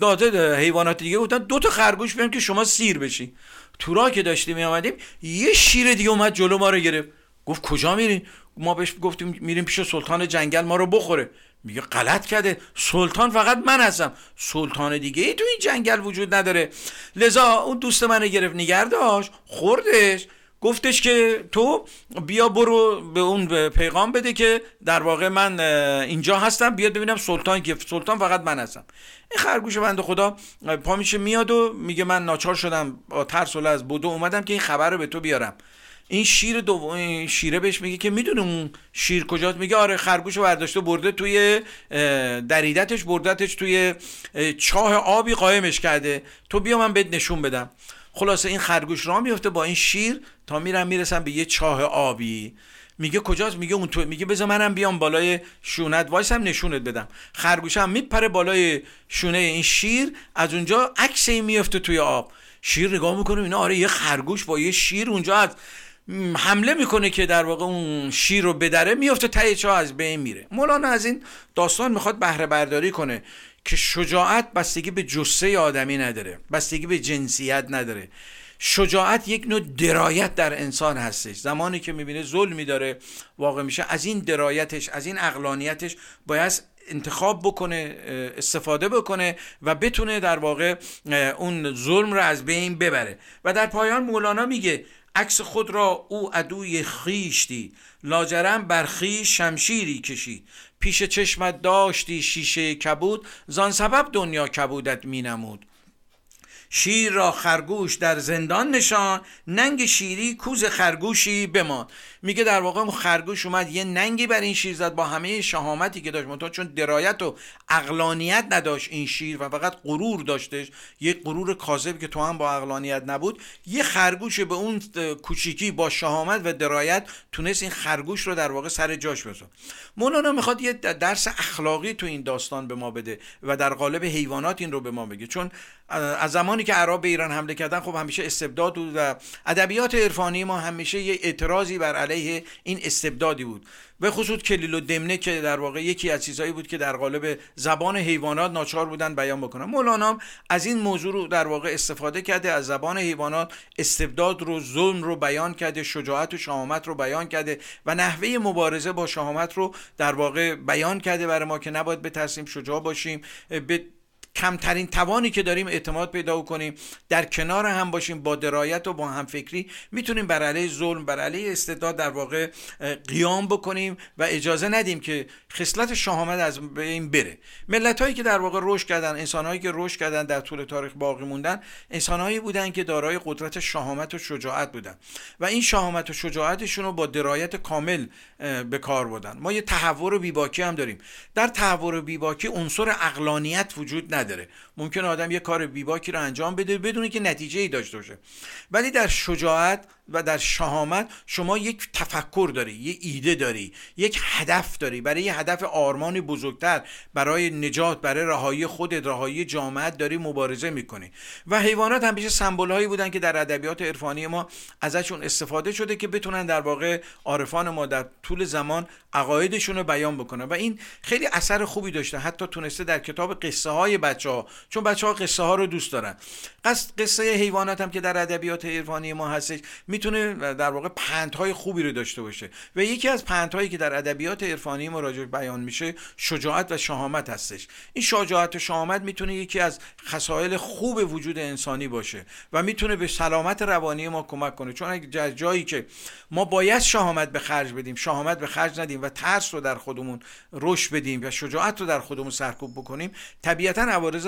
داده حیوانات دیگه بودن دو تا خرگوش بیام که شما سیر بشی. تو راه که داشتیم میامدیم یه شیر دیگه اومد جلو ما رو گرفت. گفت کجا میرین؟ ما بهش گفتیم میریم پیش سلطان جنگل ما رو بخوره. میگه غلط کرده. سلطان فقط من هستم. سلطان دیگه ای تو این جنگل وجود نداره. لذا اون دوست من گرفت. نگر داشت خوردش. گفتش که تو بیا برو به اون پیغام بده که در واقع من اینجا هستم بیاد ببینم سلطان که سلطان فقط من هستم. این خرگوش بنده خدا پا میشه میاد و میگه من ناچار شدم با ترس و از بودو اومدم که این خبر رو به تو بیارم. این شیر دوم شیره بهش میگه که می‌دونه اون شیر کجاست؟ میگه آره خرگوش برداشته برده توی دریدتش بردتش توی چاه آبی قایمش کرده. تو بیا من بهت نشون بدم. خلاصه این خرگوش را میفته با این شیر تا میرم می‌رسم به یه چاه آبی. میگه کجاست؟ میگه اون تو میگه بذار منم بیام بالای شونت. وایسم نشونت بدم. خرگوشم میپره بالای شونه این شیر. از اونجا عکس این میفته توی آب. شیر نگاه می‌کنه اینا آره یه خرگوش با یه شیر اونجا از حمله می‌کنه که در واقع اون شیر رو بدره میفته ته چاه از بین میره. مولانا از این داستان می‌خواد بهره برداری کنه. که شجاعت بستگی به جسه آدمی نداره بستگی به جنسیت نداره. شجاعت یک نوع درایت در انسان هستش. زمانی که می‌بینه ظلمی داره واقع میشه. از این درایتش از این اقلانیتش باید انتخاب بکنه استفاده بکنه و بتونه در واقع اون ظلم رو از بین ببره. و در پایان مولانا میگه عکس خود را او عدوی خیشتی لاجرم بر خیش شمشیری کشید پیش چشمت داشتی شیشه کبود زان سبب دنیا کبودت می نمود. شیر را خرگوش در زندان نشان ننگ شیری کوز خرگوشی بمان میگه در واقع خرگوش اومد یه ننگی بر این شیر زد با همه شهامتی که داشت. منتها چون درایت و اقلانیت نداشت این شیر و فقط غرور داشتش یه غرور کاذب که تو هم با اقلانیت نبود یه خرگوش به اون کوچیکی با شهامت و درایت تونست این خرگوش رو در واقع سر جاش بذاره مولانا می‌خواد یه درس اخلاقی تو این داستان به ما بده و در قالب حیوانات این رو به ما بگه. چون از زمانی که عرب به ایران حمله کردن خب همیشه استبداد بود و ادبیات عرفانی ما همیشه یه اعتراضی بر علیه این استبدادی بود. به خصوص کلیل و دمنه که در واقع یکی از چیزهایی بود که در قالب زبان حیوانات ناچار بودن بیان بکنن. مولانا از این موضوع رو در واقع استفاده کرده از زبان حیوانات استبداد رو ظلم رو بیان کرده شجاعت و شهامت رو بیان کرده و نحوه مبارزه با شهامت رو در واقع بیان کرده برای ما که نباید بترسیم شجاع باشیم به کمترین توانی که داریم اعتماد پیدا کنیم در کنار هم باشیم با درایت و با همفکری می‌تونیم بر علیه ظلم بر علیه استعداد در واقع قیام بکنیم و اجازه ندیم که خصلت شهامت از این بره. ملت هایی که در واقع رشد کردن انسان هایی که رشد کردن در طول تاریخ باقی موندن انسان هایی بودن که دارای قدرت شهامت و شجاعت بودن. و این شهامت و شجاعتشون رو با درایت کامل به کار بودن ما یه تحور بیباکی هم داریم. در تحور بیباکی عنصر اقلانیت وجود نداره. ممکن آدم یه کار بیباکی رو انجام بده بدون که نتیجه ای داشته باشه. ولی در شجاعت و در شهامت شما یک تفکر داری یه ایده داری یک هدف داری. برای یه هدف آرمانی بزرگتر برای نجات برای رهایی خودت رهایی جامعت داری مبارزه می‌کنی. و حیوانات همیشه سمبل هایی بودن که در ادبیات عرفانی ما ازشون استفاده شده که بتونن در واقع عارفان ما در طول زمان عقایدشون رو بیان بکنن. و این خیلی اثر خوبی داشته. حتی تونسته در کتاب قصه های بچه ها چون بچه ها قصه ها رو دوست دارن. قصه حیوانات هم که در ادبیات عرفانی ما هستش می‌تونه در واقع پندهای خوبی رو داشته باشه. و یکی از پندهایی که در ادبیات عرفانی ما راجع بیان میشه شجاعت و شهامت هستش. این شجاعت و شهامت می‌تونه یکی از خصایل خوب وجود انسانی باشه و می‌تونه به سلامت روانی ما کمک کنه. چون اگه جایی که ما باید شهامت به خرج بدیم شهامت به خرج ندیم و ترس رو در خودمون رشد بدیم و شجاعت رو در خودمون سرکوب بکنیم طبیعتا عوارض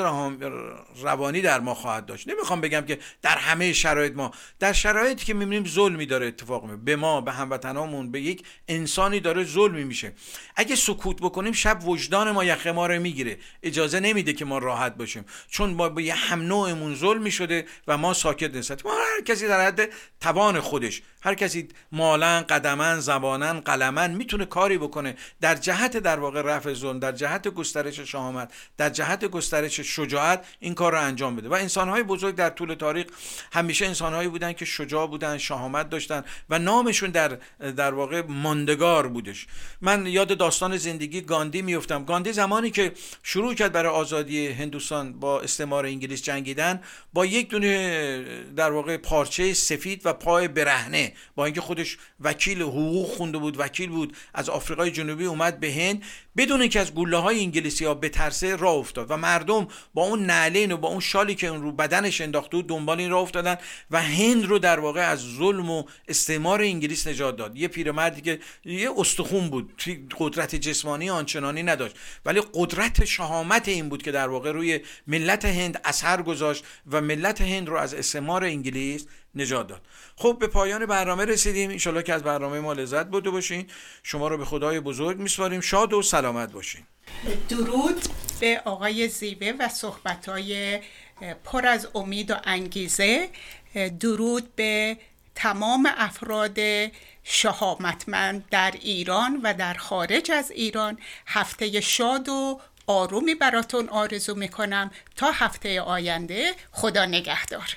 روانی در ما خواهد داشت. نمی‌خوام بگم که در همه شرایط ما. در شرایطی که ظلمی داره اتفاق می به ما به هموطنامون به یک انسانی داره ظلمی میشه. اگه سکوت بکنیم شب وجدان ما یخه ما رو می‌گیره. اجازه نمیده که ما راحت باشیم. چون به یه هم نوعمون ظلمی شده و ما ساکت نیستیم. ما هر کسی در حد توان خودش. هر کسی مالن قدمن زبانن قلمن می‌تونه کاری بکنه. در جهت در واقع رفع ظلم در جهت گسترش شهامت در جهت گسترش شجاعت این کار رو انجام بده. و انسانهای بزرگ در طول تاریخ همیشه انسانهایی بودن که شجاع بودن شهامت داشتن و نامشون در در واقع ماندگار بودش. من یاد داستان زندگی گاندی میفتم گاندی زمانی که شروع کرد برای آزادی هندوستان با استعمار انگلیس جنگیدن با یک دونه در واقع پارچه سفید و پای برهنه با اینکه خودش وکیل حقوق خونده بود وکیل بود از آفریقای جنوبی اومد به هند. بدون اینکه از گله های انگلیسی ها بترسه راه افتاد و مردم با اون نعلین و با اون شالی که اون رو بدنش انداخته بود دنبال این راه افتادن و هند رو در واقع از ظلم و استعمار انگلیس نجات داد. یه پیرمردی که یه استخون بود قدرت جسمانی آنچنانی نداشت. ولی قدرت شهامت این بود که در واقع روی ملت هند اثر گذاشت و ملت هند رو از استعمار انگلیس نجات داد. خب به پایان برنامه رسیدیم. انشالله که از برنامه ما لذت برده باشین. شما رو به خدای بزرگ میسپاریم. شاد و سلامت باشین. درود به آقای زیوه و صحبتهای پر از امید و انگیزه. درود به تمام افراد شهامتمند در ایران و در خارج از ایران. هفته شاد و آرومی براتون آرزو می‌کنم. تا هفته آینده خدا نگهدار.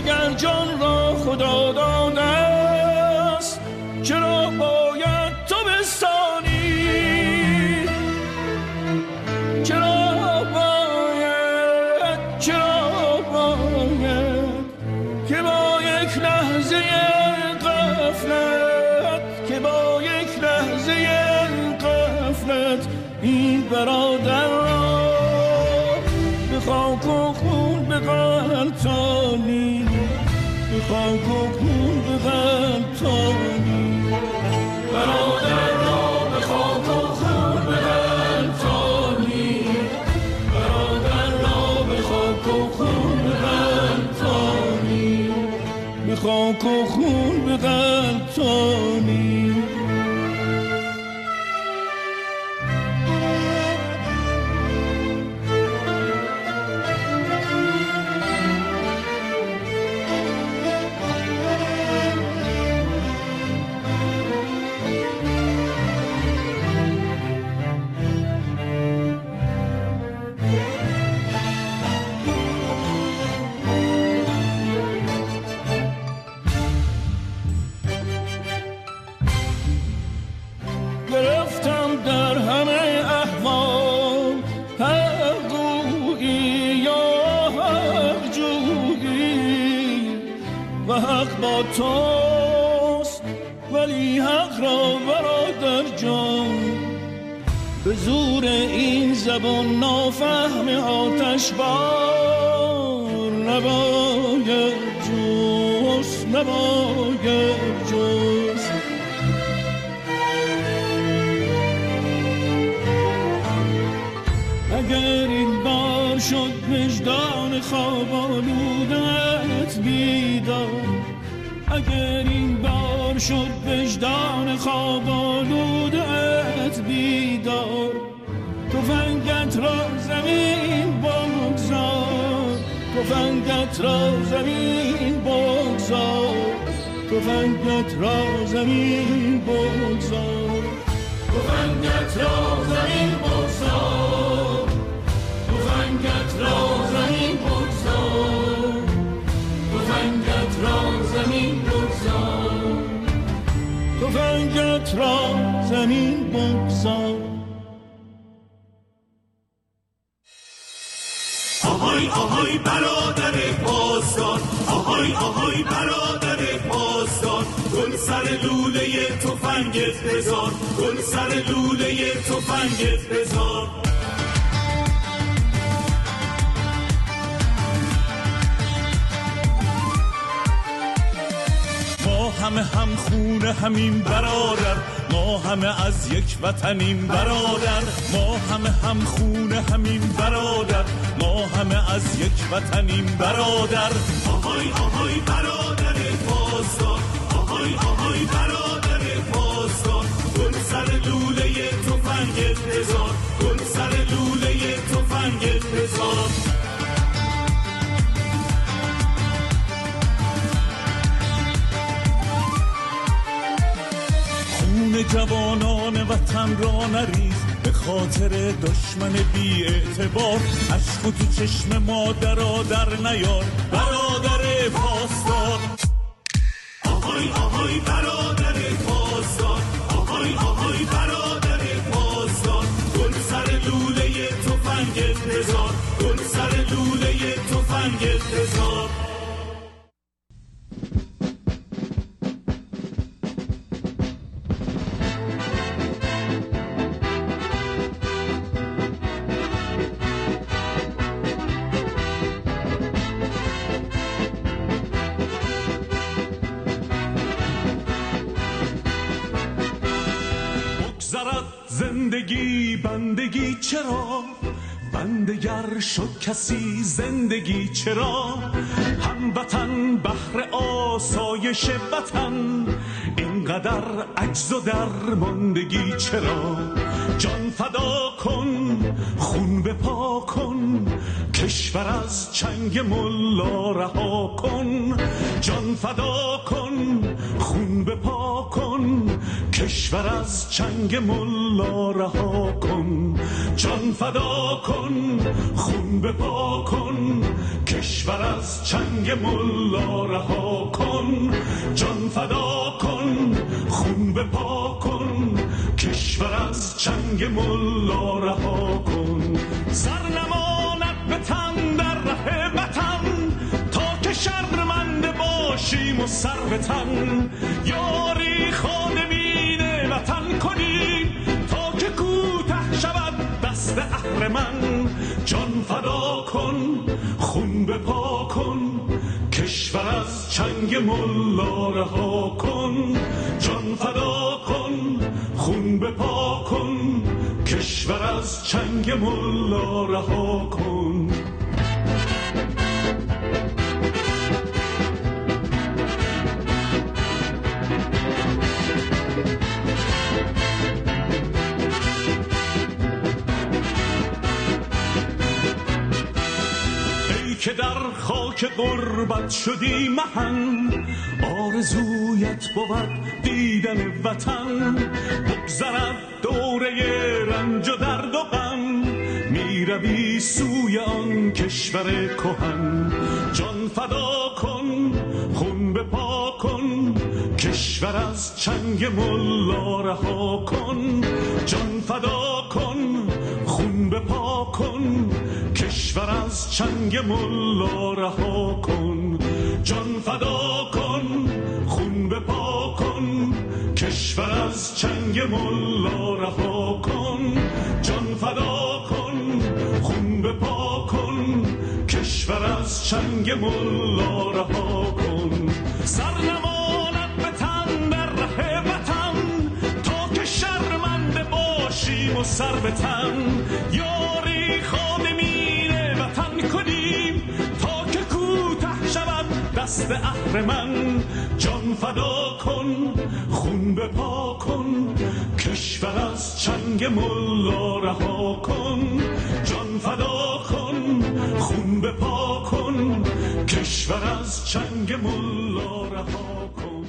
مگر جان را خدا داد Bangkok. زبون نافهم آتش بار نباید جوش نباید جوش اگر این بار شد وجدان خواب آلودت بیدار اگر این بار شد وجدان خواب آلودت را زمین بگذار تفنگت را زمین بگذار. تفنگت را زمین بگذار. تفنگت را زمین بگذار. تفنگت را زمین بگذار. تفنگت را زمین بگذار. تفنگت را زمین بگذار. لوله تفنگت بزار گل سر لوله تفنگت بزار ما همه هم خونه همین برادر. ما همه از یک وطنیم برادر. ما همه هم خونه همین برادر. ما همه از یک وطنیم برادر. آهای آهای برادر پاسدار. آهای آهای برادر پاسدار گل سر لوله تفنگت بزار گل سر لوله تفنگت بزار خون جوانان وطن را نریز به خاطر دشمن بی اعتبار عشق چشم مادرا در نیار. برادر پاسدار. آهای آهای برادر پاسدار آهای آهای برادر چرا؟ بندگر شد کسی زندگی چرا؟ هموطن بهر آسایش وطن اینقدر عجز و درماندگی چرا؟ جان فدا کن خون بپا کن کشور از چنگ ملا رها کن. جان فدا کن خون بپا کن کشور از چنگ ملا رها کن جان فدا کن خون بپا کن. کشور از چنگ ملا رها کن جان فدا کن خون بپا کن. کشور از چنگ ملا رها کن. سر نماند به تن در ره وطن تا که شرمنده باشیم و سر به تن. یاری خادمین دست اهرمن جان فدا کن خون بپا کن کشور از چنگ ملا رها کن جان فدا کن خون بپا کن کشور از چنگ ملا رها کن که در خاک غربت شدی مهن آرزویت بود دیدن وطن. بگذرد دوره رنج و درد و غم می‌روی سوی آن کشور کهن. جان فدا کن خون بپا کن کشور از چنگ ملا رها کن. جان فدا کن خون بپا کن کشور از چنگ ملا رها کن. جان فدا کن خون بپا کن کشور از چنگ ملا رها کن. جان فدا کن خون بپا کن کشور از چنگ ملا رها کن. سر نماند به تن در ره سر به تن. یاری خادمین وطن کنیم. تا که کوته شود دست اهرمن جان فدا کن خون بپا کن. کشور از چنگ ملا رها کن. جان فدا کن خون بپا کن. کشور از چنگ ملا رها کن.